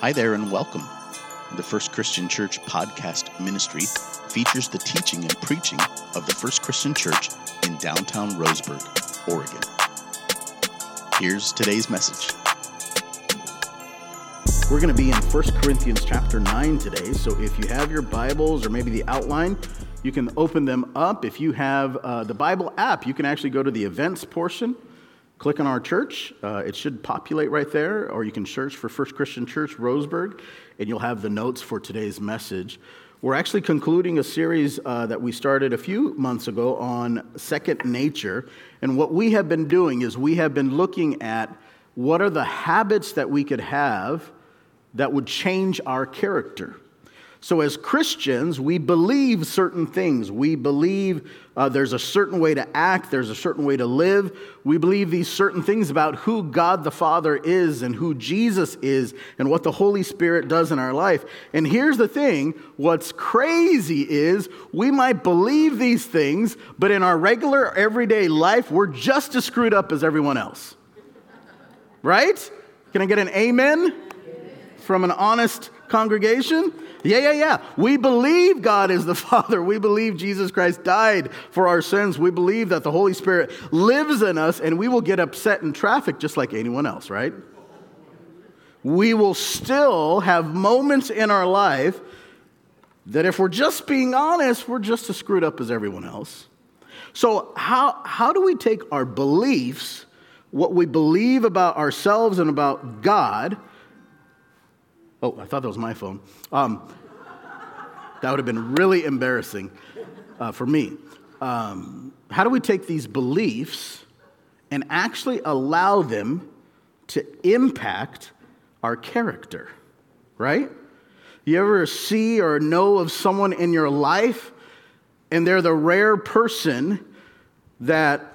Hi there and welcome. The First Christian Church podcast ministry features the teaching and preaching of the First Christian Church in downtown Roseburg, Oregon. Here's today's message. We're going to be in 1 Corinthians chapter 9 today. So if you have your Bibles or maybe the outline, you can open them up. If you have uh, the Bible app, you can actually go to the events portion, click on our church. Uh, it should populate right there, or you can search for First Christian Church Roseburg, and you'll have the notes for today's message. We're actually concluding a series uh, that we started a few months ago on second nature. And what we have been doing is we have been looking at what are the habits that we could have that would change our character. So, as Christians, we believe certain things. We believe uh, there's a certain way to act, there's a certain way to live. We believe these certain things about who God the Father is and who Jesus is and what the Holy Spirit does in our life. And here's the thing what's crazy is we might believe these things, but in our regular everyday life, we're just as screwed up as everyone else. Right? Can I get an amen? From an honest congregation? Yeah, yeah, yeah. We believe God is the Father. We believe Jesus Christ died for our sins. We believe that the Holy Spirit lives in us and we will get upset in traffic just like anyone else, right? We will still have moments in our life that if we're just being honest, we're just as screwed up as everyone else. So, how, how do we take our beliefs, what we believe about ourselves and about God, Oh, I thought that was my phone. Um, that would have been really embarrassing uh, for me. Um, how do we take these beliefs and actually allow them to impact our character, right? You ever see or know of someone in your life and they're the rare person that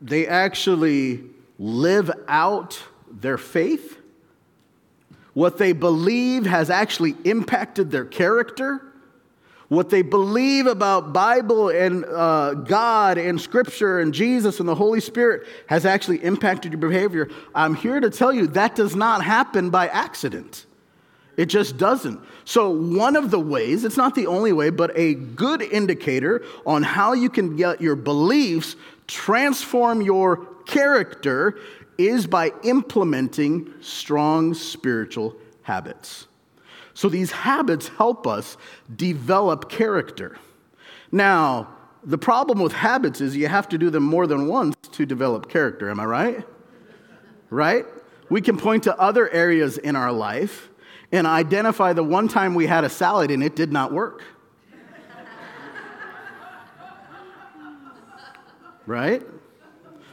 they actually live out their faith? What they believe has actually impacted their character. What they believe about Bible and uh, God and Scripture and Jesus and the Holy Spirit has actually impacted your behavior. I'm here to tell you that does not happen by accident. It just doesn't. So, one of the ways, it's not the only way, but a good indicator on how you can get your beliefs transform your character is by implementing strong spiritual habits. So these habits help us develop character. Now, the problem with habits is you have to do them more than once to develop character. Am I right? Right? We can point to other areas in our life and identify the one time we had a salad and it did not work. right?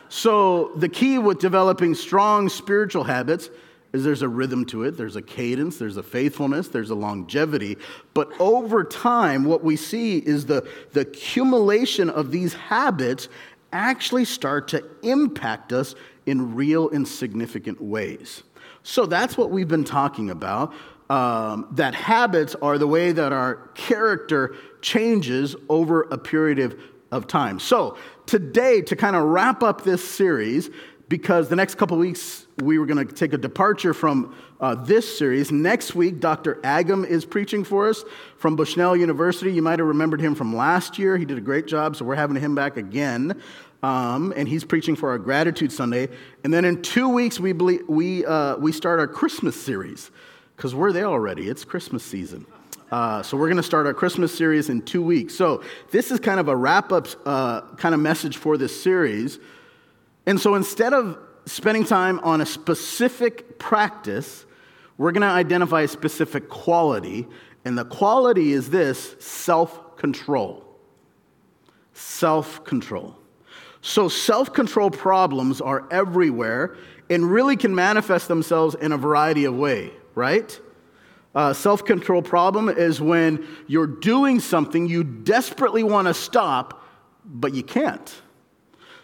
So, the key with developing strong spiritual habits is there's a rhythm to it, there's a cadence, there's a faithfulness, there's a longevity. But over time, what we see is the, the accumulation of these habits actually start to impact us in real and significant ways. So, that's what we've been talking about. Um, that habits are the way that our character changes over a period of, of time. So, today, to kind of wrap up this series, because the next couple weeks we were going to take a departure from uh, this series. Next week, Dr. Agam is preaching for us from Bushnell University. You might have remembered him from last year. He did a great job, so we're having him back again. Um, and he's preaching for our Gratitude Sunday. And then in two weeks, we, believe, we, uh, we start our Christmas series because we're there already. It's Christmas season. Uh, so we're going to start our Christmas series in two weeks. So this is kind of a wrap up uh, kind of message for this series. And so instead of spending time on a specific practice, we're going to identify a specific quality. And the quality is this self control. Self control. So, self control problems are everywhere and really can manifest themselves in a variety of ways, right? Uh, Self control problem is when you're doing something you desperately want to stop, but you can't.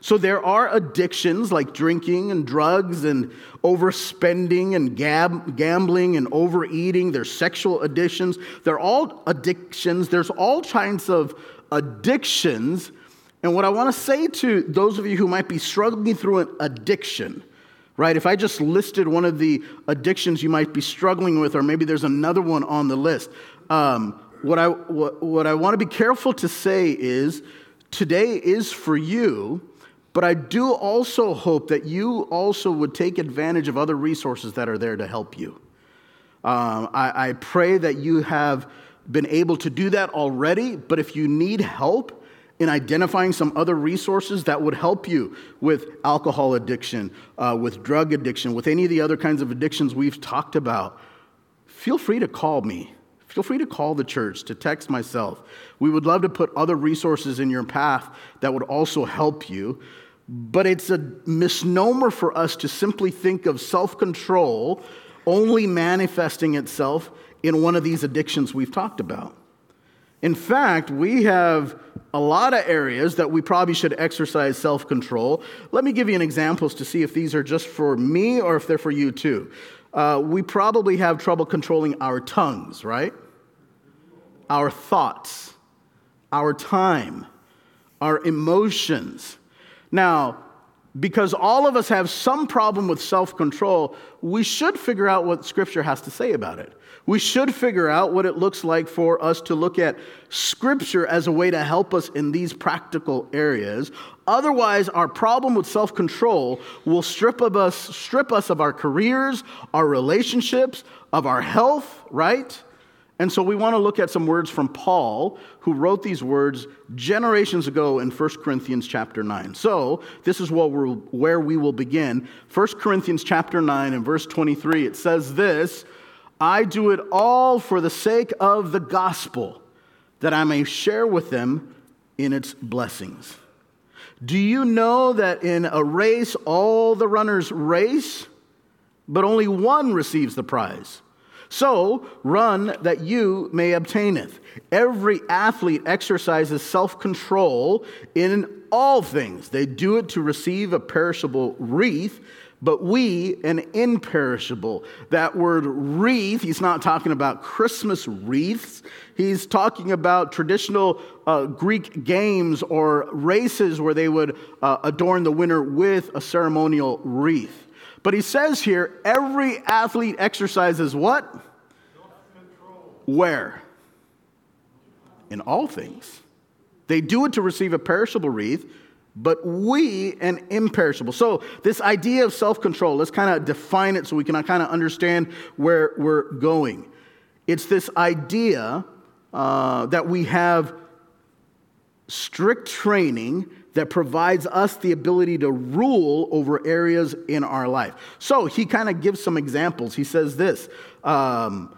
So there are addictions like drinking and drugs and overspending and gab- gambling and overeating. There's sexual addictions. They're all addictions. There's all kinds of addictions. And what I want to say to those of you who might be struggling through an addiction, right? If I just listed one of the addictions you might be struggling with, or maybe there's another one on the list, um, what I, what, what I want to be careful to say is today is for you, but I do also hope that you also would take advantage of other resources that are there to help you. Um, I, I pray that you have been able to do that already, but if you need help, in identifying some other resources that would help you with alcohol addiction, uh, with drug addiction, with any of the other kinds of addictions we've talked about, feel free to call me. Feel free to call the church, to text myself. We would love to put other resources in your path that would also help you. But it's a misnomer for us to simply think of self control only manifesting itself in one of these addictions we've talked about. In fact, we have a lot of areas that we probably should exercise self control. Let me give you an examples to see if these are just for me or if they're for you too. Uh, we probably have trouble controlling our tongues, right? Our thoughts, our time, our emotions. Now, because all of us have some problem with self control, we should figure out what Scripture has to say about it. We should figure out what it looks like for us to look at Scripture as a way to help us in these practical areas. Otherwise, our problem with self control will strip, of us, strip us of our careers, our relationships, of our health, right? And so we want to look at some words from Paul, who wrote these words generations ago in 1 Corinthians chapter 9. So this is where we will begin. 1 Corinthians chapter 9 and verse 23, it says this I do it all for the sake of the gospel, that I may share with them in its blessings. Do you know that in a race, all the runners race, but only one receives the prize? So run that you may obtain it. Every athlete exercises self control in all things. They do it to receive a perishable wreath, but we an imperishable. That word wreath, he's not talking about Christmas wreaths. He's talking about traditional uh, Greek games or races where they would uh, adorn the winner with a ceremonial wreath. But he says here every athlete exercises what? Where? In all things. They do it to receive a perishable wreath, but we an imperishable. So, this idea of self control, let's kind of define it so we can kind of understand where we're going. It's this idea uh, that we have strict training that provides us the ability to rule over areas in our life. So he kind of gives some examples. He says this um,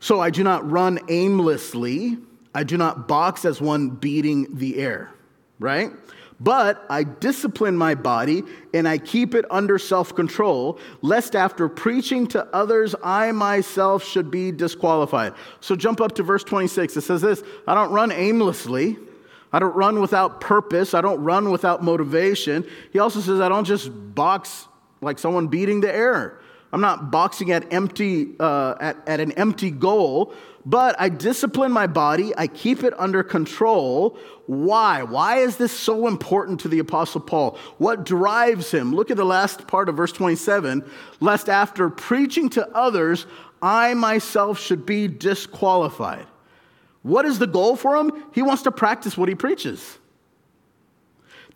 So I do not run aimlessly, I do not box as one beating the air, right? But I discipline my body and I keep it under self control, lest after preaching to others, I myself should be disqualified. So jump up to verse 26. It says this I don't run aimlessly. I don't run without purpose. I don't run without motivation. He also says, I don't just box like someone beating the air. I'm not boxing at, empty, uh, at, at an empty goal, but I discipline my body. I keep it under control. Why? Why is this so important to the Apostle Paul? What drives him? Look at the last part of verse 27 lest after preaching to others, I myself should be disqualified. What is the goal for him? He wants to practice what he preaches.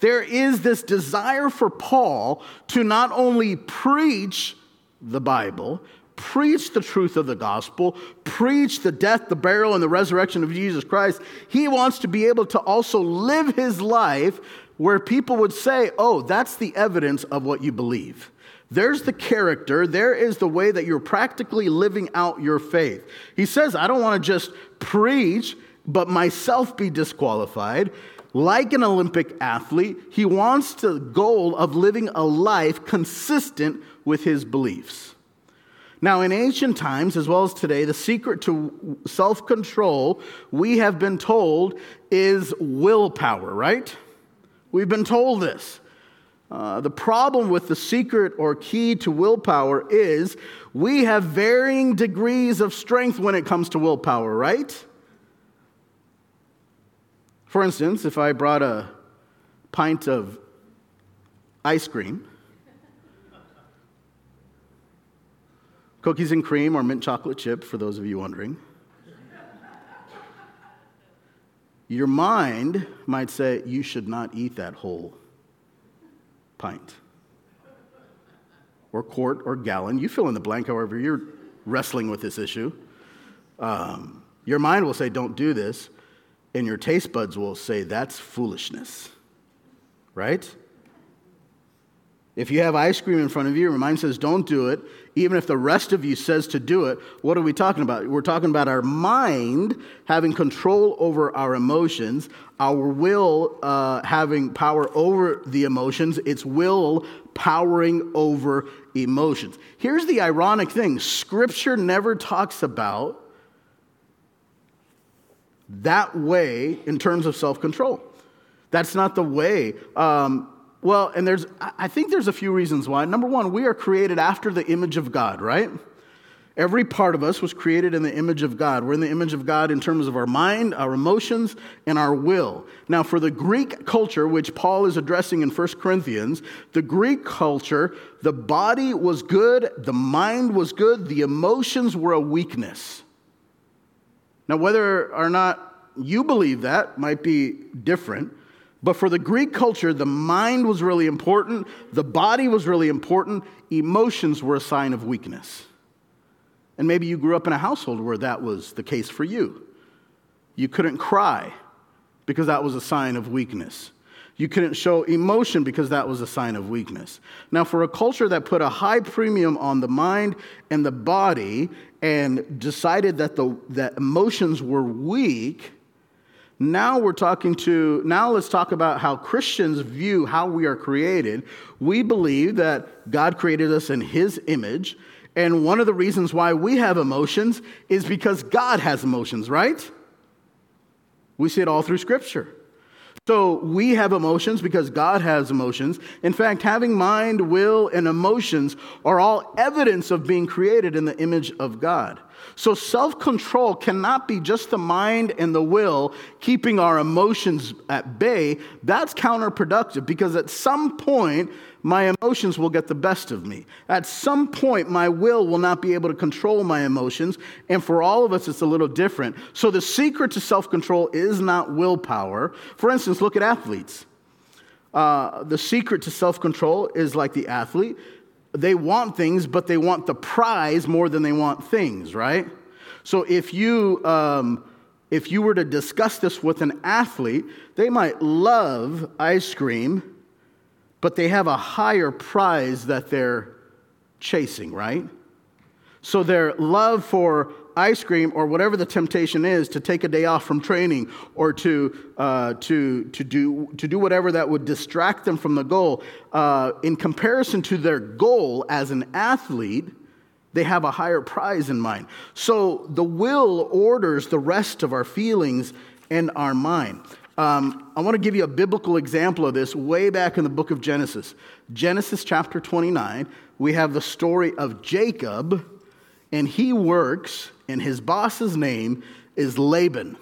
There is this desire for Paul to not only preach the Bible, preach the truth of the gospel, preach the death, the burial, and the resurrection of Jesus Christ. He wants to be able to also live his life where people would say, oh, that's the evidence of what you believe. There's the character, there is the way that you're practically living out your faith. He says, I don't want to just preach, but myself be disqualified. Like an Olympic athlete, he wants the goal of living a life consistent with his beliefs. Now, in ancient times, as well as today, the secret to self control, we have been told, is willpower, right? We've been told this. Uh, the problem with the secret or key to willpower is we have varying degrees of strength when it comes to willpower, right? For instance, if I brought a pint of ice cream Cookies and cream or mint chocolate chip, for those of you wondering. Your mind might say, You should not eat that whole pint or quart or gallon. You fill in the blank however you're wrestling with this issue. Um, your mind will say, Don't do this. And your taste buds will say, That's foolishness. Right? If you have ice cream in front of you, your mind says, Don't do it. Even if the rest of you says to do it, what are we talking about? We're talking about our mind having control over our emotions, our will uh, having power over the emotions, its will powering over emotions. Here's the ironic thing Scripture never talks about that way in terms of self control. That's not the way. Um, well, and there's, I think there's a few reasons why. Number one, we are created after the image of God, right? Every part of us was created in the image of God. We're in the image of God in terms of our mind, our emotions, and our will. Now, for the Greek culture, which Paul is addressing in 1 Corinthians, the Greek culture, the body was good, the mind was good, the emotions were a weakness. Now, whether or not you believe that might be different, but for the Greek culture, the mind was really important, the body was really important, emotions were a sign of weakness. And maybe you grew up in a household where that was the case for you. You couldn't cry because that was a sign of weakness. You couldn't show emotion because that was a sign of weakness. Now, for a culture that put a high premium on the mind and the body and decided that, the, that emotions were weak, now we're talking to, now let's talk about how Christians view how we are created. We believe that God created us in His image. And one of the reasons why we have emotions is because God has emotions, right? We see it all through Scripture. So we have emotions because God has emotions. In fact, having mind, will, and emotions are all evidence of being created in the image of God. So self control cannot be just the mind and the will keeping our emotions at bay. That's counterproductive because at some point, my emotions will get the best of me. At some point, my will will not be able to control my emotions. And for all of us, it's a little different. So the secret to self control is not willpower. For instance, look at athletes. Uh, the secret to self control is like the athlete. They want things, but they want the prize more than they want things, right? So if you, um, if you were to discuss this with an athlete, they might love ice cream but they have a higher prize that they're chasing, right? So their love for ice cream or whatever the temptation is to take a day off from training or to, uh, to, to, do, to do whatever that would distract them from the goal, uh, in comparison to their goal as an athlete, they have a higher prize in mind. So the will orders the rest of our feelings and our mind. Um, I want to give you a biblical example of this way back in the book of Genesis. Genesis chapter 29, we have the story of Jacob, and he works, and his boss's name is Laban.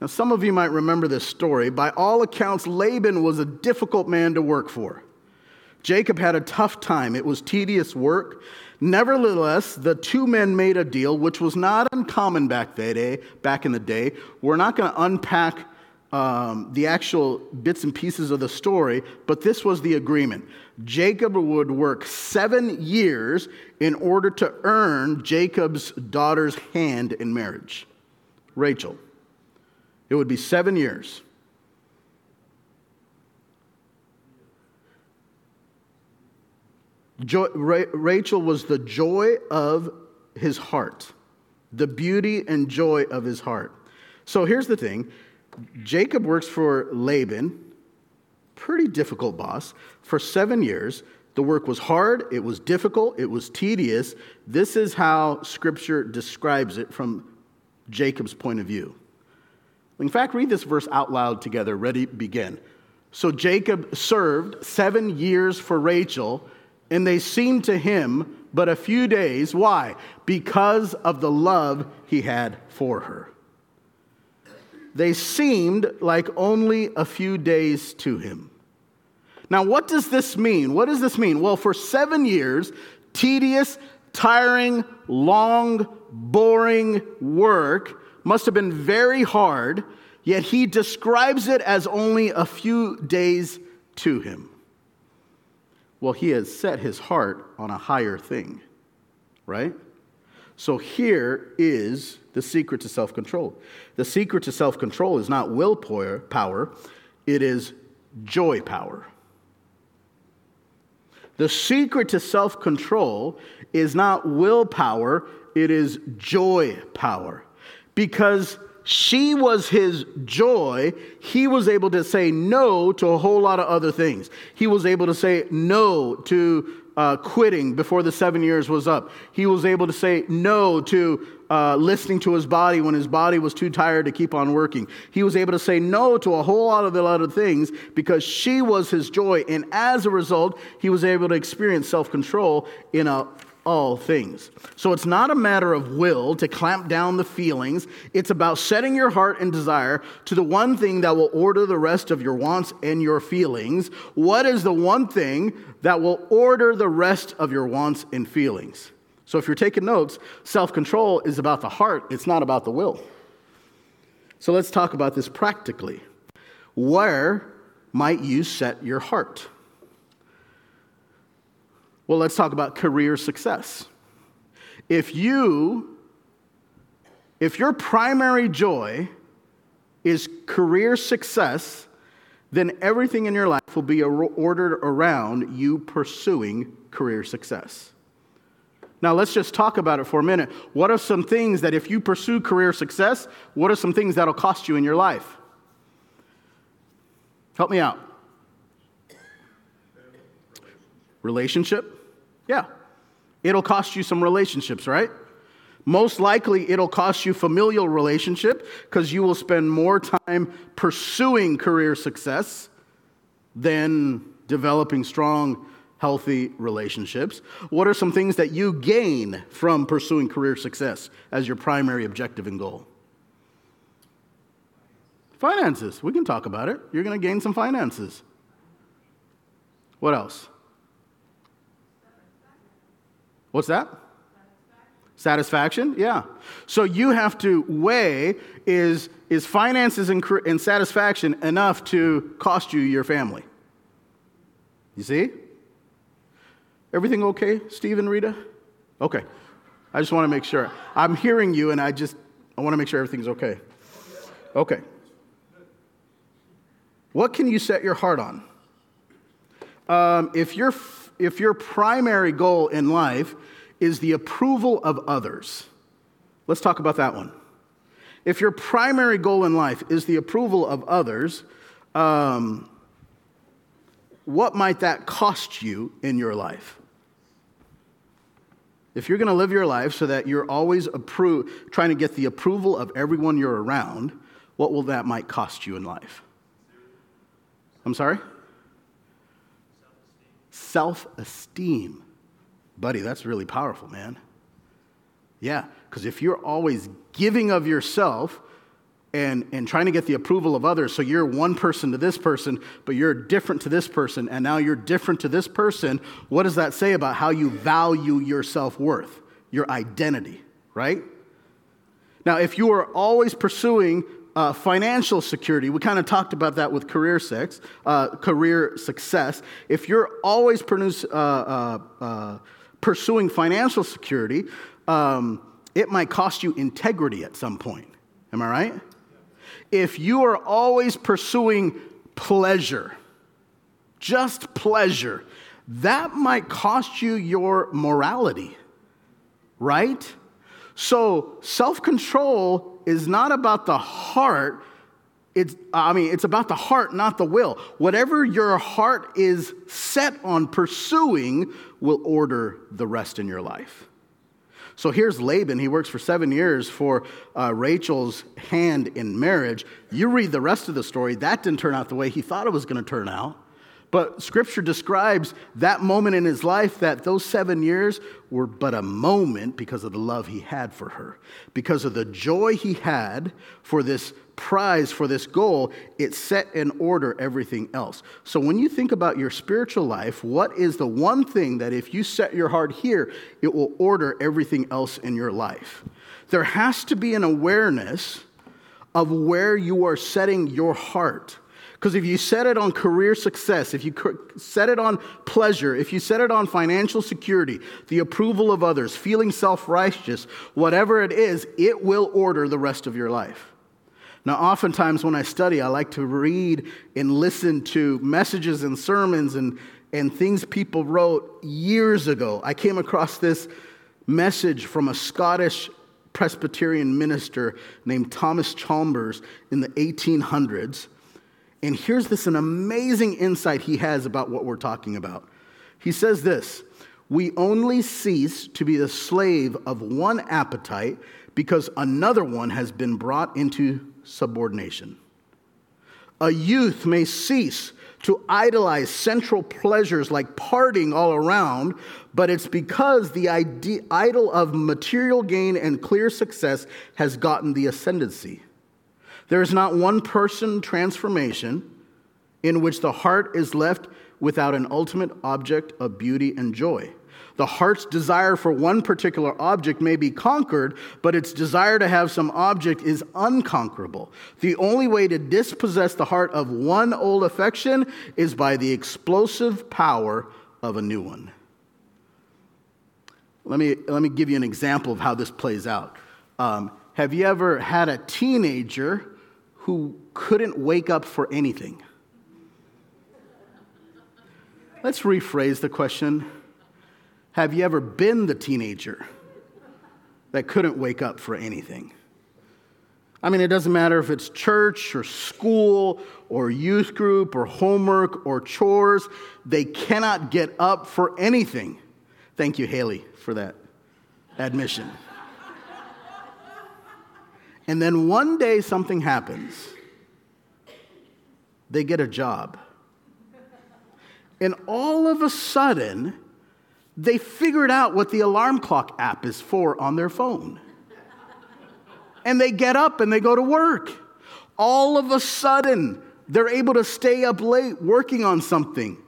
Now, some of you might remember this story. By all accounts, Laban was a difficult man to work for. Jacob had a tough time, it was tedious work. Nevertheless, the two men made a deal, which was not uncommon back, that day, back in the day. We're not going to unpack um, the actual bits and pieces of the story, but this was the agreement. Jacob would work seven years in order to earn Jacob's daughter's hand in marriage, Rachel. It would be seven years. Joy, Rachel was the joy of his heart, the beauty and joy of his heart. So here's the thing Jacob works for Laban, pretty difficult boss, for seven years. The work was hard, it was difficult, it was tedious. This is how scripture describes it from Jacob's point of view. In fact, read this verse out loud together. Ready, begin. So Jacob served seven years for Rachel, and they seemed to him but a few days. Why? Because of the love he had for her they seemed like only a few days to him. Now, what does this mean? What does this mean? Well, for seven years, tedious, tiring, long, boring work must have been very hard, yet he describes it as only a few days to him. Well, he has set his heart on a higher thing, right? So here is the secret to self control. The secret to self control is not willpower, it is joy power. The secret to self control is not willpower, it is joy power. Because she was his joy, he was able to say no to a whole lot of other things. He was able to say no to uh, quitting before the seven years was up. He was able to say no to uh, listening to his body when his body was too tired to keep on working. He was able to say no to a whole lot of the other things because she was his joy. And as a result, he was able to experience self control in a all things. So it's not a matter of will to clamp down the feelings. It's about setting your heart and desire to the one thing that will order the rest of your wants and your feelings. What is the one thing that will order the rest of your wants and feelings? So if you're taking notes, self control is about the heart, it's not about the will. So let's talk about this practically. Where might you set your heart? Well, let's talk about career success. If you, if your primary joy is career success, then everything in your life will be ordered around you pursuing career success. Now, let's just talk about it for a minute. What are some things that, if you pursue career success, what are some things that'll cost you in your life? Help me out. Relationship? Yeah. It'll cost you some relationships, right? Most likely, it'll cost you familial relationship because you will spend more time pursuing career success than developing strong, healthy relationships. What are some things that you gain from pursuing career success as your primary objective and goal? Finances. We can talk about it. You're going to gain some finances. What else? What's that? Satisfaction. yeah. So you have to weigh is, is finances and, and satisfaction enough to cost you your family? You see? Everything okay, Steve and Rita? Okay. I just want to make sure. I'm hearing you and I just I want to make sure everything's okay. Okay. What can you set your heart on? Um, if you're if your primary goal in life is the approval of others, let's talk about that one. If your primary goal in life is the approval of others, um, what might that cost you in your life? If you're going to live your life so that you're always appro- trying to get the approval of everyone you're around, what will that might cost you in life? I'm sorry? Self esteem. Buddy, that's really powerful, man. Yeah, because if you're always giving of yourself and, and trying to get the approval of others, so you're one person to this person, but you're different to this person, and now you're different to this person, what does that say about how you value your self worth, your identity, right? Now, if you are always pursuing uh, financial security, we kind of talked about that with career sex, uh, career success. If you're always produce, uh, uh, uh, pursuing financial security, um, it might cost you integrity at some point. Am I right? If you are always pursuing pleasure, just pleasure, that might cost you your morality, right? So, self control is not about the heart. It's, I mean, it's about the heart, not the will. Whatever your heart is set on pursuing will order the rest in your life. So here's Laban. He works for seven years for uh, Rachel's hand in marriage. You read the rest of the story. That didn't turn out the way he thought it was going to turn out. But scripture describes that moment in his life that those seven years were but a moment because of the love he had for her. Because of the joy he had for this prize, for this goal, it set in order everything else. So when you think about your spiritual life, what is the one thing that if you set your heart here, it will order everything else in your life? There has to be an awareness of where you are setting your heart. Because if you set it on career success, if you set it on pleasure, if you set it on financial security, the approval of others, feeling self righteous, whatever it is, it will order the rest of your life. Now, oftentimes when I study, I like to read and listen to messages and sermons and, and things people wrote years ago. I came across this message from a Scottish Presbyterian minister named Thomas Chalmers in the 1800s. And here's this an amazing insight he has about what we're talking about. He says this We only cease to be the slave of one appetite because another one has been brought into subordination. A youth may cease to idolize central pleasures like partying all around, but it's because the idol of material gain and clear success has gotten the ascendancy. There is not one person transformation in which the heart is left without an ultimate object of beauty and joy. The heart's desire for one particular object may be conquered, but its desire to have some object is unconquerable. The only way to dispossess the heart of one old affection is by the explosive power of a new one. Let me, let me give you an example of how this plays out. Um, have you ever had a teenager who couldn't wake up for anything. Let's rephrase the question Have you ever been the teenager that couldn't wake up for anything? I mean, it doesn't matter if it's church or school or youth group or homework or chores, they cannot get up for anything. Thank you, Haley, for that admission. And then one day something happens. They get a job. And all of a sudden, they figured out what the alarm clock app is for on their phone. And they get up and they go to work. All of a sudden, they're able to stay up late working on something.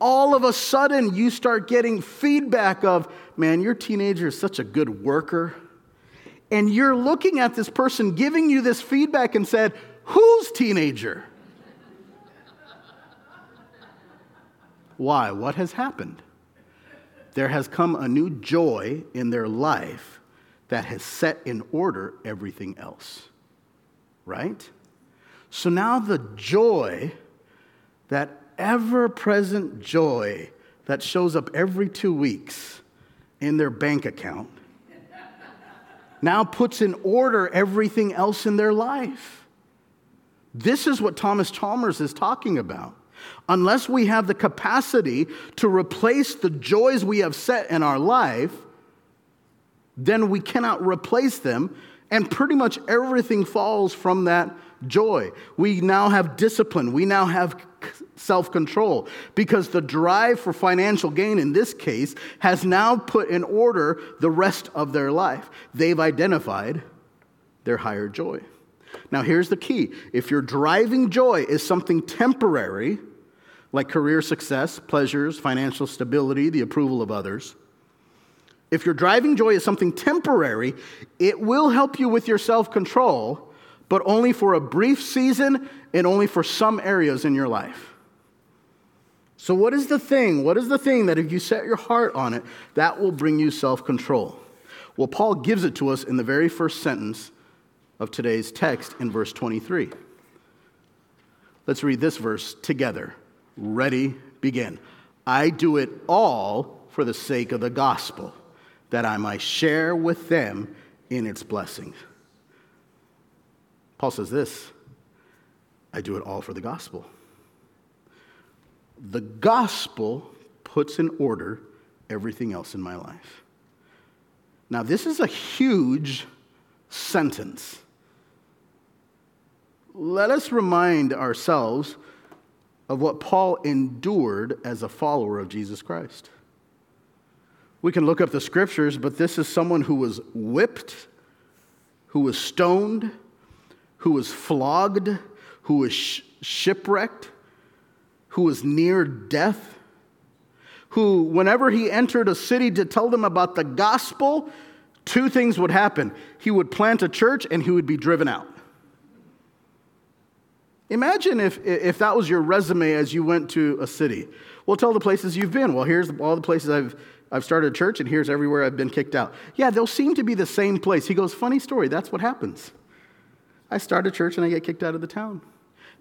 All of a sudden, you start getting feedback of, man, your teenager is such a good worker and you're looking at this person giving you this feedback and said, Whose teenager? Why? What has happened? There has come a new joy in their life that has set in order everything else. Right? So now the joy, that ever present joy that shows up every two weeks in their bank account, now puts in order everything else in their life. This is what Thomas Chalmers is talking about. Unless we have the capacity to replace the joys we have set in our life, then we cannot replace them, and pretty much everything falls from that joy. We now have discipline. We now have self control because the drive for financial gain in this case has now put in order the rest of their life. They've identified their higher joy. Now, here's the key if your driving joy is something temporary, like career success, pleasures, financial stability, the approval of others, if your driving joy is something temporary, it will help you with your self control but only for a brief season and only for some areas in your life. So, what is the thing? What is the thing that if you set your heart on it, that will bring you self control? Well, Paul gives it to us in the very first sentence of today's text in verse 23. Let's read this verse together. Ready, begin. I do it all for the sake of the gospel, that I might share with them in its blessings. Paul says this I do it all for the gospel. The gospel puts in order everything else in my life. Now, this is a huge sentence. Let us remind ourselves of what Paul endured as a follower of Jesus Christ. We can look up the scriptures, but this is someone who was whipped, who was stoned, who was flogged, who was sh- shipwrecked, who was near death, who, whenever he entered a city to tell them about the gospel, two things would happen. He would plant a church and he would be driven out. Imagine if, if that was your resume as you went to a city. Well, tell the places you've been. Well, here's all the places I've, I've started a church, and here's everywhere I've been kicked out. Yeah, they'll seem to be the same place. He goes, Funny story, that's what happens. I start a church and I get kicked out of the town.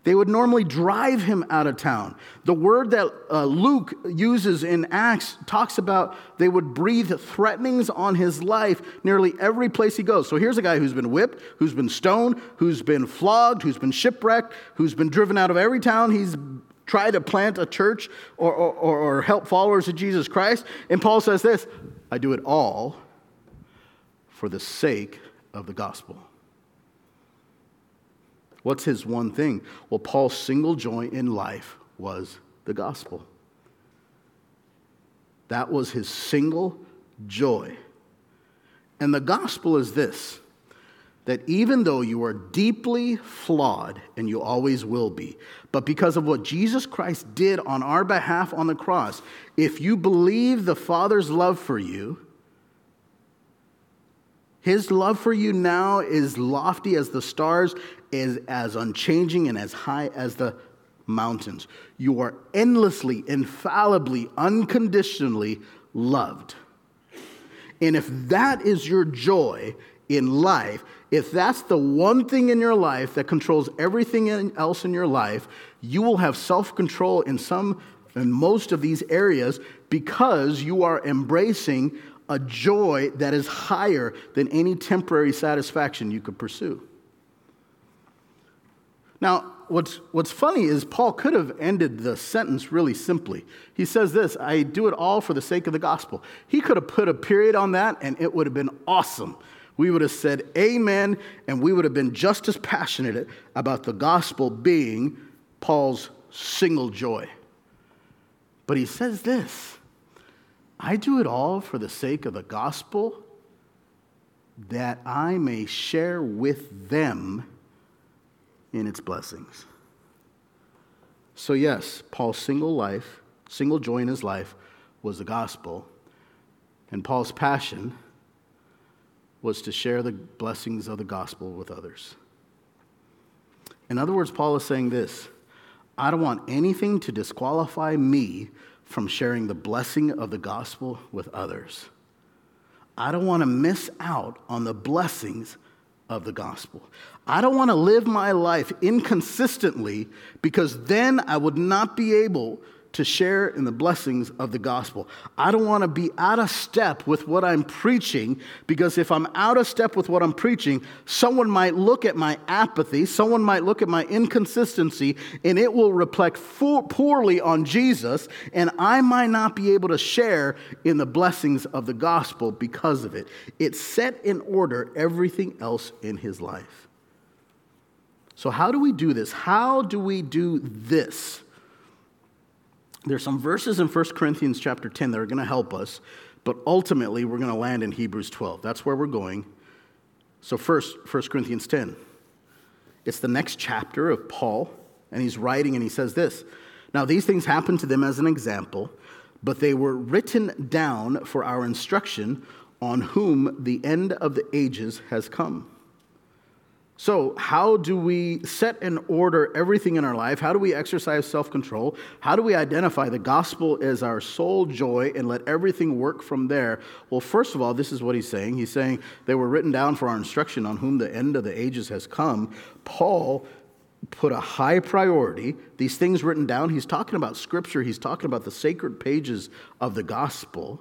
They would normally drive him out of town. The word that uh, Luke uses in Acts talks about they would breathe threatenings on his life nearly every place he goes. So here's a guy who's been whipped, who's been stoned, who's been flogged, who's been shipwrecked, who's been driven out of every town he's tried to plant a church or, or, or help followers of Jesus Christ. And Paul says this I do it all for the sake of the gospel. What's his one thing? Well, Paul's single joy in life was the gospel. That was his single joy. And the gospel is this that even though you are deeply flawed, and you always will be, but because of what Jesus Christ did on our behalf on the cross, if you believe the Father's love for you, his love for you now is lofty as the stars, is as unchanging and as high as the mountains. You are endlessly, infallibly, unconditionally loved. And if that is your joy in life, if that's the one thing in your life that controls everything else in your life, you will have self control in some in most of these areas because you are embracing a joy that is higher than any temporary satisfaction you could pursue. Now, what's, what's funny is Paul could have ended the sentence really simply. He says this I do it all for the sake of the gospel. He could have put a period on that and it would have been awesome. We would have said amen and we would have been just as passionate about the gospel being Paul's single joy. But he says this I do it all for the sake of the gospel, that I may share with them in its blessings. So, yes, Paul's single life, single joy in his life was the gospel, and Paul's passion was to share the blessings of the gospel with others. In other words, Paul is saying this I don't want anything to disqualify me from sharing the blessing of the gospel with others. I don't want to miss out on the blessings of the gospel. I don't want to live my life inconsistently because then I would not be able to share in the blessings of the gospel. I don't want to be out of step with what I'm preaching because if I'm out of step with what I'm preaching, someone might look at my apathy, someone might look at my inconsistency, and it will reflect poorly on Jesus, and I might not be able to share in the blessings of the gospel because of it. It set in order everything else in his life. So, how do we do this? How do we do this? There's some verses in 1 Corinthians chapter 10 that are going to help us, but ultimately we're going to land in Hebrews 12. That's where we're going. So, first, 1 Corinthians 10. It's the next chapter of Paul, and he's writing and he says this Now, these things happened to them as an example, but they were written down for our instruction on whom the end of the ages has come. So, how do we set in order everything in our life? How do we exercise self control? How do we identify the gospel as our sole joy and let everything work from there? Well, first of all, this is what he's saying. He's saying they were written down for our instruction on whom the end of the ages has come. Paul put a high priority. These things written down, he's talking about scripture, he's talking about the sacred pages of the gospel.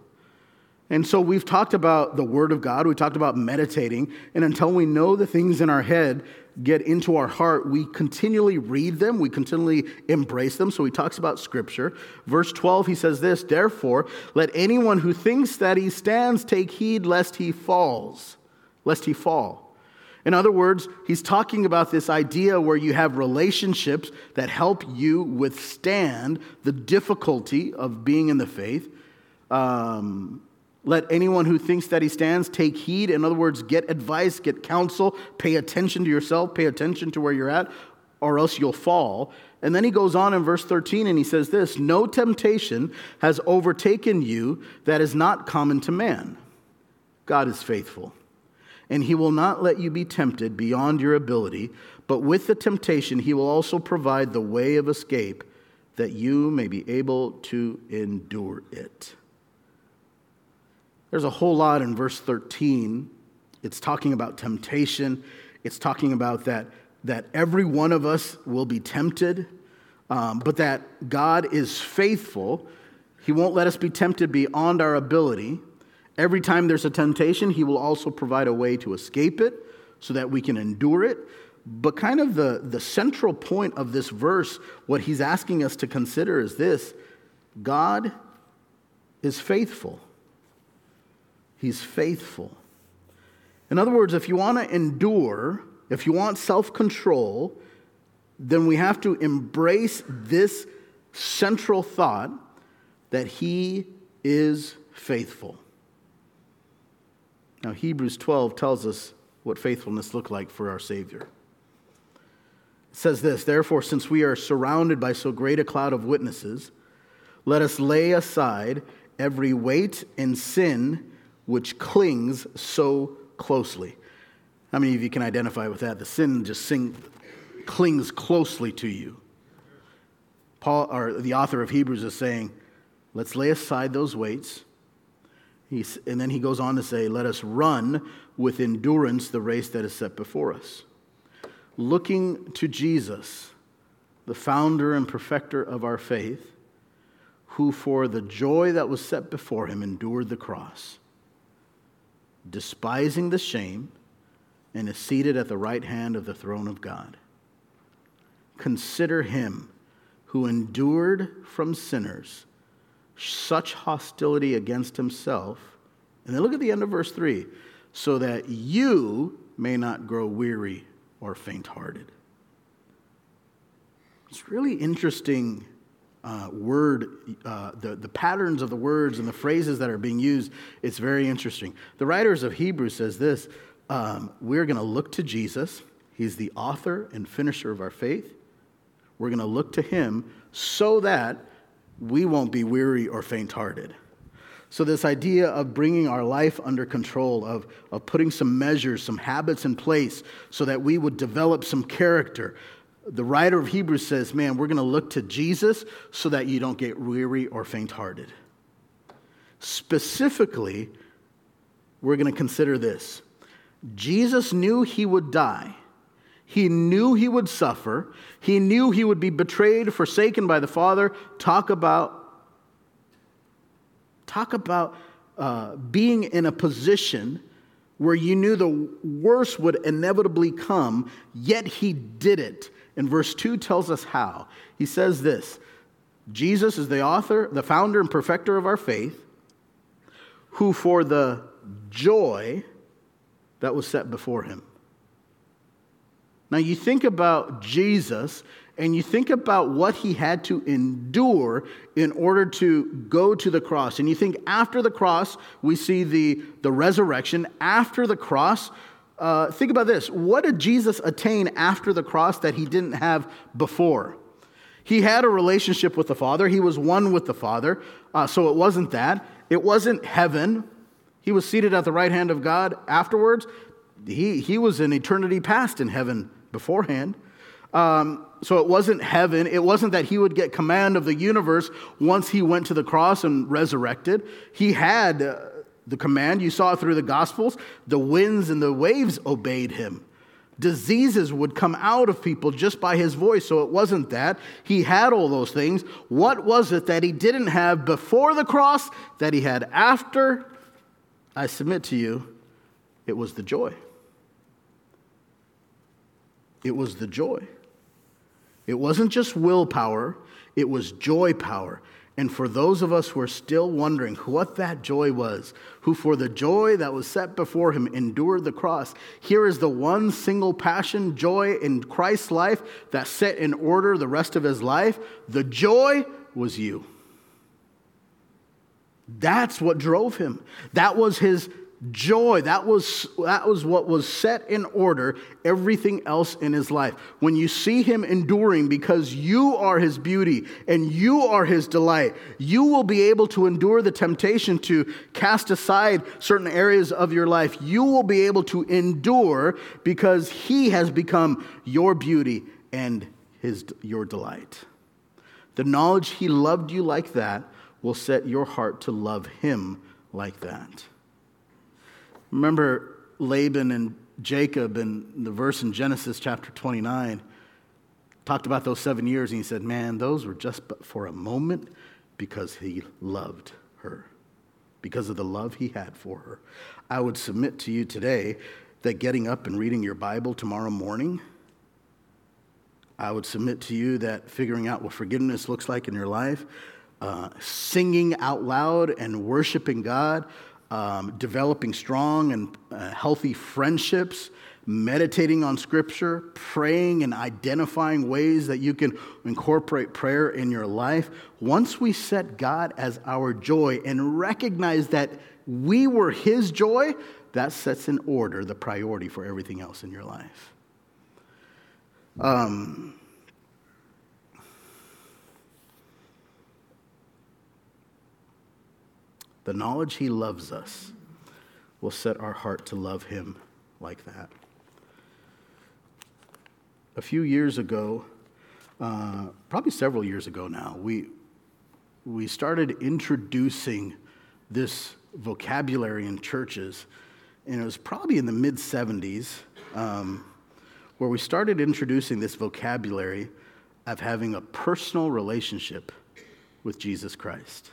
And so we've talked about the Word of God, we talked about meditating, and until we know the things in our head get into our heart, we continually read them, we continually embrace them. So he talks about Scripture. Verse 12, he says this Therefore, let anyone who thinks that he stands take heed lest he falls, lest he fall. In other words, he's talking about this idea where you have relationships that help you withstand the difficulty of being in the faith. Um, let anyone who thinks that he stands take heed. In other words, get advice, get counsel, pay attention to yourself, pay attention to where you're at, or else you'll fall. And then he goes on in verse 13 and he says this No temptation has overtaken you that is not common to man. God is faithful and he will not let you be tempted beyond your ability, but with the temptation, he will also provide the way of escape that you may be able to endure it. There's a whole lot in verse 13. It's talking about temptation, it's talking about that, that every one of us will be tempted, um, but that God is faithful. He won't let us be tempted beyond our ability. Every time there's a temptation, He will also provide a way to escape it so that we can endure it. But kind of the, the central point of this verse, what He's asking us to consider is this God is faithful. He's faithful. In other words, if you want to endure, if you want self control, then we have to embrace this central thought that He is faithful. Now, Hebrews 12 tells us what faithfulness looked like for our Savior. It says this Therefore, since we are surrounded by so great a cloud of witnesses, let us lay aside every weight and sin which clings so closely. How many of you can identify with that? The sin just sing, clings closely to you. Paul, or the author of Hebrews, is saying, let's lay aside those weights He's, and then he goes on to say, Let us run with endurance the race that is set before us. Looking to Jesus, the founder and perfecter of our faith, who for the joy that was set before him endured the cross, despising the shame, and is seated at the right hand of the throne of God. Consider him who endured from sinners such hostility against himself. And then look at the end of verse 3 so that you may not grow weary or faint hearted. It's really interesting uh, word, uh, the, the patterns of the words and the phrases that are being used. It's very interesting. The writers of Hebrews says this um, we're going to look to Jesus. He's the author and finisher of our faith. We're going to look to him so that we won't be weary or faint hearted. So, this idea of bringing our life under control, of, of putting some measures, some habits in place so that we would develop some character. The writer of Hebrews says, Man, we're going to look to Jesus so that you don't get weary or faint hearted. Specifically, we're going to consider this Jesus knew he would die. He knew he would suffer. He knew he would be betrayed, forsaken by the Father. Talk about, talk about uh, being in a position where you knew the worst would inevitably come, yet he did it. And verse 2 tells us how. He says this Jesus is the author, the founder, and perfecter of our faith, who for the joy that was set before him now, you think about Jesus and you think about what he had to endure in order to go to the cross. And you think after the cross, we see the, the resurrection. After the cross, uh, think about this. What did Jesus attain after the cross that he didn't have before? He had a relationship with the Father, he was one with the Father. Uh, so it wasn't that. It wasn't heaven. He was seated at the right hand of God afterwards. He, he was in eternity past in heaven beforehand. Um, so it wasn't heaven. It wasn't that he would get command of the universe once he went to the cross and resurrected. He had uh, the command. You saw it through the Gospels. The winds and the waves obeyed him. Diseases would come out of people just by his voice. So it wasn't that. He had all those things. What was it that he didn't have before the cross that he had after? I submit to you, it was the joy. It was the joy. It wasn't just willpower, it was joy power. And for those of us who are still wondering what that joy was, who for the joy that was set before him endured the cross, here is the one single passion, joy in Christ's life that set in order the rest of his life. The joy was you. That's what drove him. That was his joy. That was, that was what was set in order everything else in his life. When you see him enduring because you are his beauty and you are his delight, you will be able to endure the temptation to cast aside certain areas of your life. You will be able to endure because he has become your beauty and his, your delight. The knowledge he loved you like that will set your heart to love him like that. Remember Laban and Jacob and the verse in Genesis chapter 29 talked about those seven years, and he said, Man, those were just for a moment because he loved her, because of the love he had for her. I would submit to you today that getting up and reading your Bible tomorrow morning, I would submit to you that figuring out what forgiveness looks like in your life, uh, singing out loud and worshiping God, um, developing strong and uh, healthy friendships, meditating on Scripture, praying and identifying ways that you can incorporate prayer in your life. Once we set God as our joy and recognize that we were His joy, that sets in order the priority for everything else in your life. Um, The knowledge He loves us will set our heart to love Him like that. A few years ago, uh, probably several years ago now, we, we started introducing this vocabulary in churches, and it was probably in the mid 70s um, where we started introducing this vocabulary of having a personal relationship with Jesus Christ.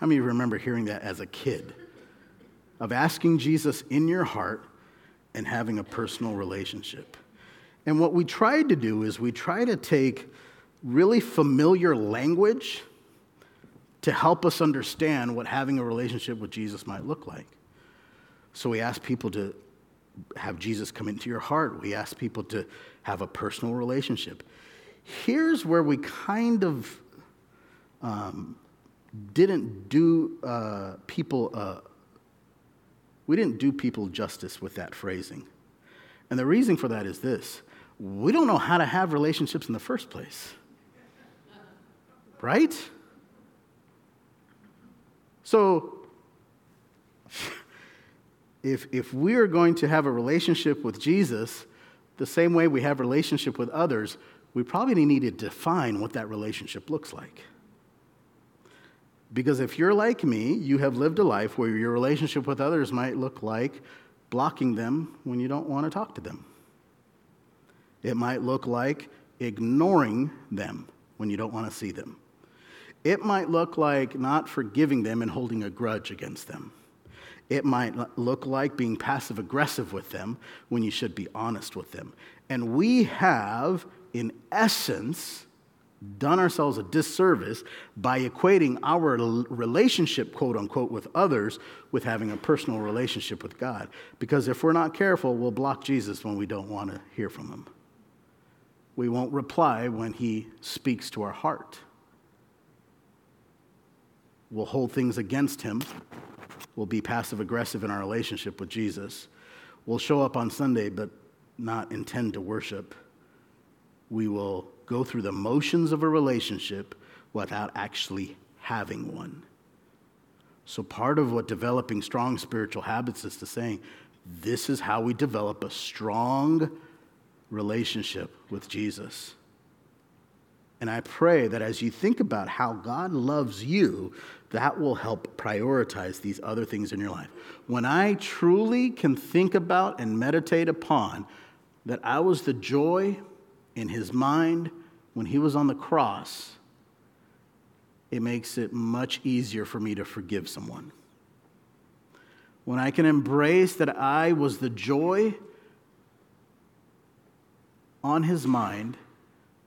How many of you remember hearing that as a kid? Of asking Jesus in your heart and having a personal relationship. And what we tried to do is we try to take really familiar language to help us understand what having a relationship with Jesus might look like. So we ask people to have Jesus come into your heart. We ask people to have a personal relationship. Here's where we kind of um, didn't do uh, people, uh, we didn't do people justice with that phrasing. And the reason for that is this we don't know how to have relationships in the first place. Right? So, if, if we are going to have a relationship with Jesus the same way we have relationship with others, we probably need to define what that relationship looks like. Because if you're like me, you have lived a life where your relationship with others might look like blocking them when you don't want to talk to them. It might look like ignoring them when you don't want to see them. It might look like not forgiving them and holding a grudge against them. It might look like being passive aggressive with them when you should be honest with them. And we have, in essence, done ourselves a disservice by equating our relationship, quote unquote, with others with having a personal relationship with God. Because if we're not careful, we'll block Jesus when we don't want to hear from him. We won't reply when he speaks to our heart. We'll hold things against him. We'll be passive aggressive in our relationship with Jesus. We'll show up on Sunday but not intend to worship. We will go through the motions of a relationship without actually having one. So, part of what developing strong spiritual habits is to saying, this is how we develop a strong relationship with Jesus. And I pray that as you think about how God loves you, that will help prioritize these other things in your life. When I truly can think about and meditate upon that I was the joy in his mind when he was on the cross, it makes it much easier for me to forgive someone. When I can embrace that I was the joy on his mind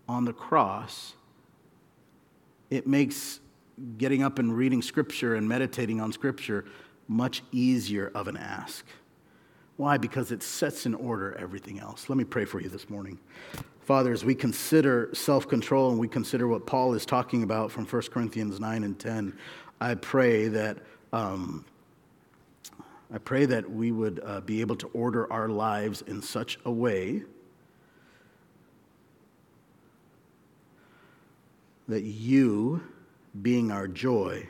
on the cross, it makes getting up and reading Scripture and meditating on Scripture much easier of an ask. Why? Because it sets in order everything else. Let me pray for you this morning. Father, as we consider self control and we consider what Paul is talking about from 1 Corinthians 9 and 10, I pray that. Um, I pray that we would uh, be able to order our lives in such a way that you, being our joy,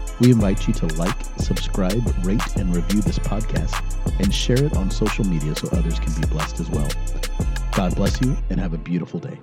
we invite you to like, subscribe, rate, and review this podcast and share it on social media so others can be blessed as well. God bless you and have a beautiful day.